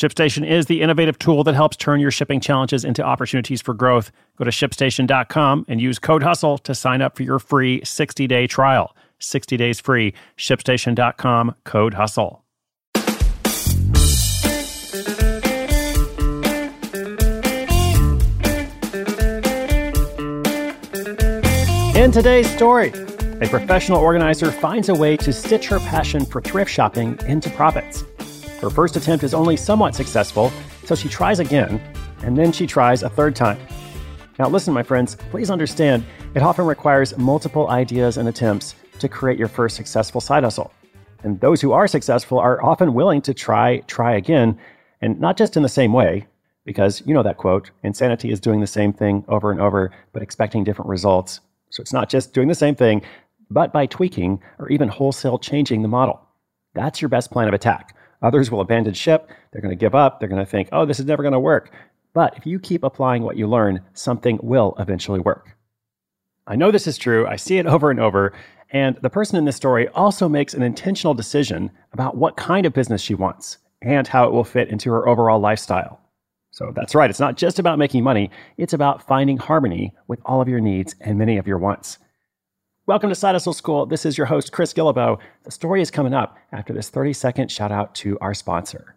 ShipStation is the innovative tool that helps turn your shipping challenges into opportunities for growth. Go to shipstation.com and use code HUSTLE to sign up for your free 60 day trial. 60 days free. ShipStation.com, code HUSTLE. In today's story, a professional organizer finds a way to stitch her passion for thrift shopping into profits. Her first attempt is only somewhat successful, so she tries again, and then she tries a third time. Now, listen, my friends, please understand it often requires multiple ideas and attempts to create your first successful side hustle. And those who are successful are often willing to try, try again, and not just in the same way, because you know that quote insanity is doing the same thing over and over, but expecting different results. So it's not just doing the same thing, but by tweaking or even wholesale changing the model. That's your best plan of attack. Others will abandon ship. They're going to give up. They're going to think, oh, this is never going to work. But if you keep applying what you learn, something will eventually work. I know this is true. I see it over and over. And the person in this story also makes an intentional decision about what kind of business she wants and how it will fit into her overall lifestyle. So that's right. It's not just about making money, it's about finding harmony with all of your needs and many of your wants. Welcome to Side Hustle School. This is your host, Chris Guillebeau. The story is coming up after this 30 second shout out to our sponsor.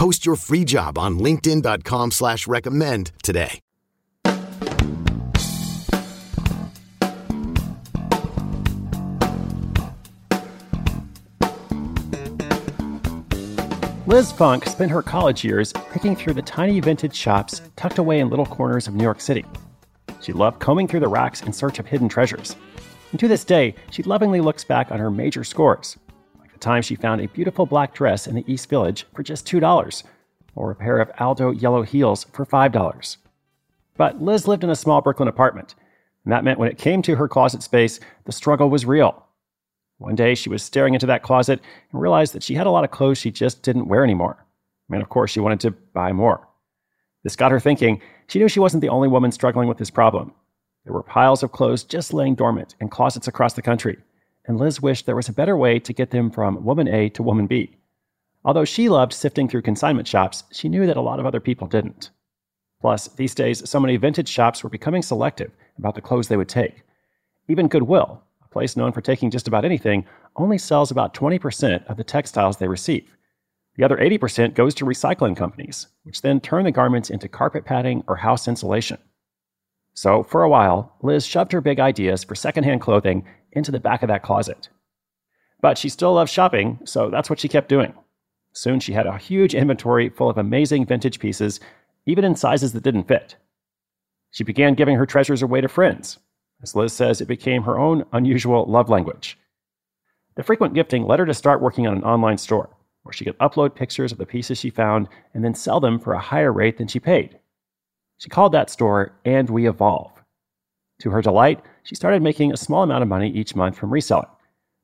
Post your free job on linkedin.com slash recommend today. Liz Funk spent her college years picking through the tiny vintage shops tucked away in little corners of New York City. She loved combing through the racks in search of hidden treasures. And to this day, she lovingly looks back on her major scores, time she found a beautiful black dress in the East Village for just $2, or a pair of Aldo yellow heels for $5. But Liz lived in a small Brooklyn apartment, and that meant when it came to her closet space, the struggle was real. One day, she was staring into that closet and realized that she had a lot of clothes she just didn't wear anymore. And of course, she wanted to buy more. This got her thinking. She knew she wasn't the only woman struggling with this problem. There were piles of clothes just laying dormant in closets across the country, and Liz wished there was a better way to get them from woman A to woman B. Although she loved sifting through consignment shops, she knew that a lot of other people didn't. Plus, these days, so many vintage shops were becoming selective about the clothes they would take. Even Goodwill, a place known for taking just about anything, only sells about 20% of the textiles they receive. The other 80% goes to recycling companies, which then turn the garments into carpet padding or house insulation. So, for a while, Liz shoved her big ideas for secondhand clothing into the back of that closet. But she still loved shopping, so that's what she kept doing. Soon she had a huge inventory full of amazing vintage pieces, even in sizes that didn't fit. She began giving her treasures away to friends. As Liz says, it became her own unusual love language. The frequent gifting led her to start working on an online store where she could upload pictures of the pieces she found and then sell them for a higher rate than she paid. She called that store And We Evolve. To her delight, she started making a small amount of money each month from reselling.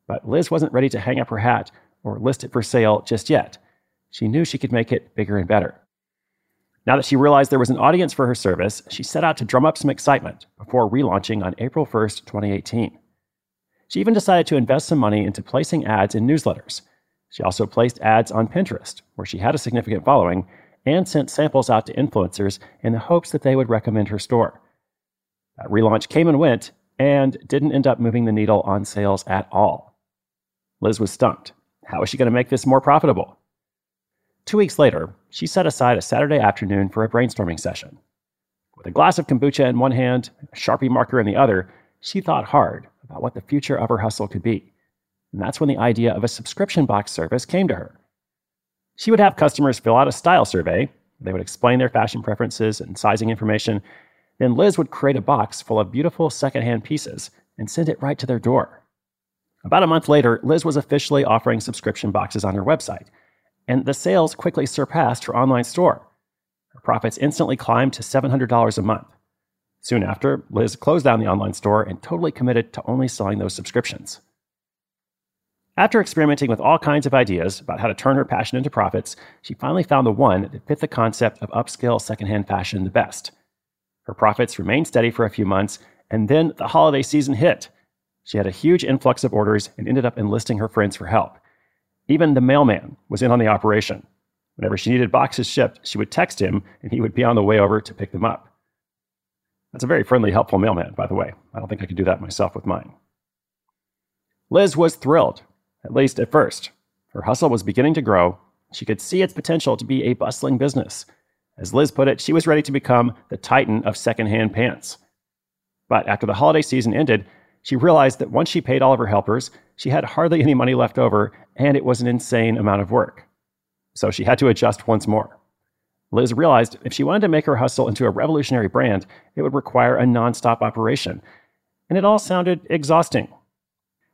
But Liz wasn't ready to hang up her hat or list it for sale just yet. She knew she could make it bigger and better. Now that she realized there was an audience for her service, she set out to drum up some excitement before relaunching on April 1st, 2018. She even decided to invest some money into placing ads in newsletters. She also placed ads on Pinterest, where she had a significant following, and sent samples out to influencers in the hopes that they would recommend her store. That relaunch came and went and didn't end up moving the needle on sales at all. Liz was stumped. How was she going to make this more profitable? Two weeks later, she set aside a Saturday afternoon for a brainstorming session. With a glass of kombucha in one hand, a Sharpie marker in the other, she thought hard about what the future of her hustle could be. And that's when the idea of a subscription box service came to her. She would have customers fill out a style survey. They would explain their fashion preferences and sizing information. Then Liz would create a box full of beautiful secondhand pieces and send it right to their door. About a month later, Liz was officially offering subscription boxes on her website, and the sales quickly surpassed her online store. Her profits instantly climbed to $700 a month. Soon after, Liz closed down the online store and totally committed to only selling those subscriptions. After experimenting with all kinds of ideas about how to turn her passion into profits, she finally found the one that fit the concept of upscale secondhand fashion the best. Her profits remained steady for a few months, and then the holiday season hit. She had a huge influx of orders and ended up enlisting her friends for help. Even the mailman was in on the operation. Whenever she needed boxes shipped, she would text him and he would be on the way over to pick them up. That's a very friendly, helpful mailman, by the way. I don't think I could do that myself with mine. Liz was thrilled at least at first. Her hustle was beginning to grow. She could see its potential to be a bustling business. As Liz put it, she was ready to become the titan of secondhand pants. But after the holiday season ended, she realized that once she paid all of her helpers, she had hardly any money left over, and it was an insane amount of work. So she had to adjust once more. Liz realized if she wanted to make her hustle into a revolutionary brand, it would require a nonstop operation. And it all sounded exhausting.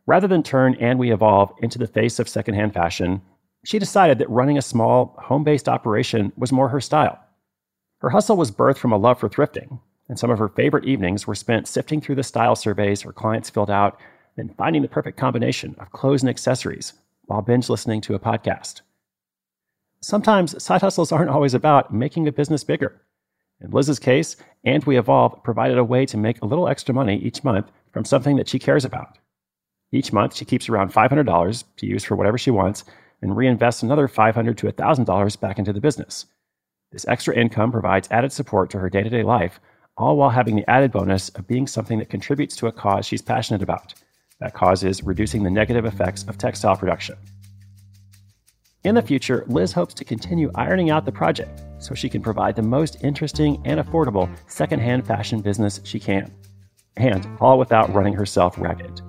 Rather than turn And We Evolve into the face of secondhand fashion, she decided that running a small, home based operation was more her style. Her hustle was birthed from a love for thrifting, and some of her favorite evenings were spent sifting through the style surveys her clients filled out and finding the perfect combination of clothes and accessories while binge listening to a podcast. Sometimes side hustles aren't always about making a business bigger. In Liz's case, And We Evolve provided a way to make a little extra money each month from something that she cares about. Each month, she keeps around $500 to use for whatever she wants and reinvests another 500 to $1,000 back into the business. This extra income provides added support to her day to day life, all while having the added bonus of being something that contributes to a cause she's passionate about. That cause is reducing the negative effects of textile production. In the future, Liz hopes to continue ironing out the project so she can provide the most interesting and affordable secondhand fashion business she can. And all without running herself ragged.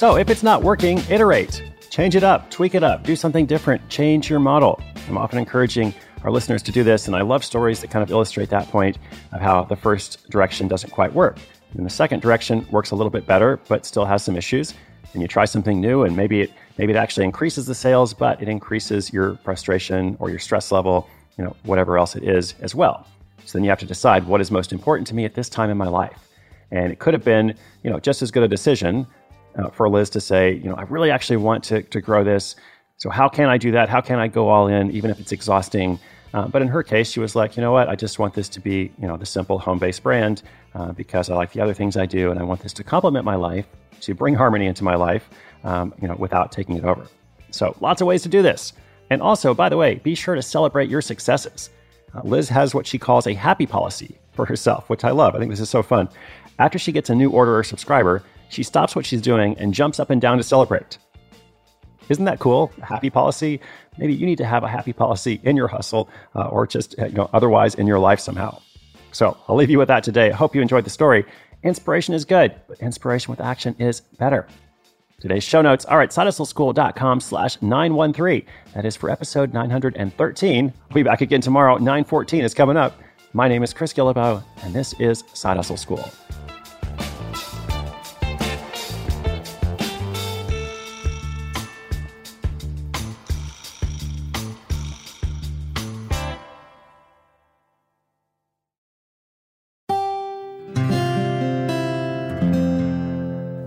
So if it's not working, iterate. Change it up, tweak it up, do something different, change your model. I'm often encouraging our listeners to do this, and I love stories that kind of illustrate that point of how the first direction doesn't quite work. And the second direction works a little bit better, but still has some issues. And you try something new, and maybe it maybe it actually increases the sales, but it increases your frustration or your stress level, you know, whatever else it is as well. So then you have to decide what is most important to me at this time in my life. And it could have been, you know, just as good a decision uh, for Liz to say, you know, I really actually want to, to grow this. So how can I do that? How can I go all in, even if it's exhausting? Uh, but in her case, she was like, you know what? I just want this to be, you know, the simple home-based brand uh, because I like the other things I do, and I want this to complement my life, to bring harmony into my life, um, you know, without taking it over. So lots of ways to do this. And also, by the way, be sure to celebrate your successes. Uh, Liz has what she calls a happy policy for herself, which I love. I think this is so fun. After she gets a new order or subscriber, she stops what she's doing and jumps up and down to celebrate. Isn't that cool? Happy policy. Maybe you need to have a happy policy in your hustle uh, or just uh, you know otherwise in your life somehow. So I'll leave you with that today. I hope you enjoyed the story. Inspiration is good, but inspiration with action is better. Today's show notes are at sidehustleschool.com slash 913. That is for episode 913. I'll be back again tomorrow. 914 is coming up. My name is Chris Guillebeau, and this is Side Hustle School.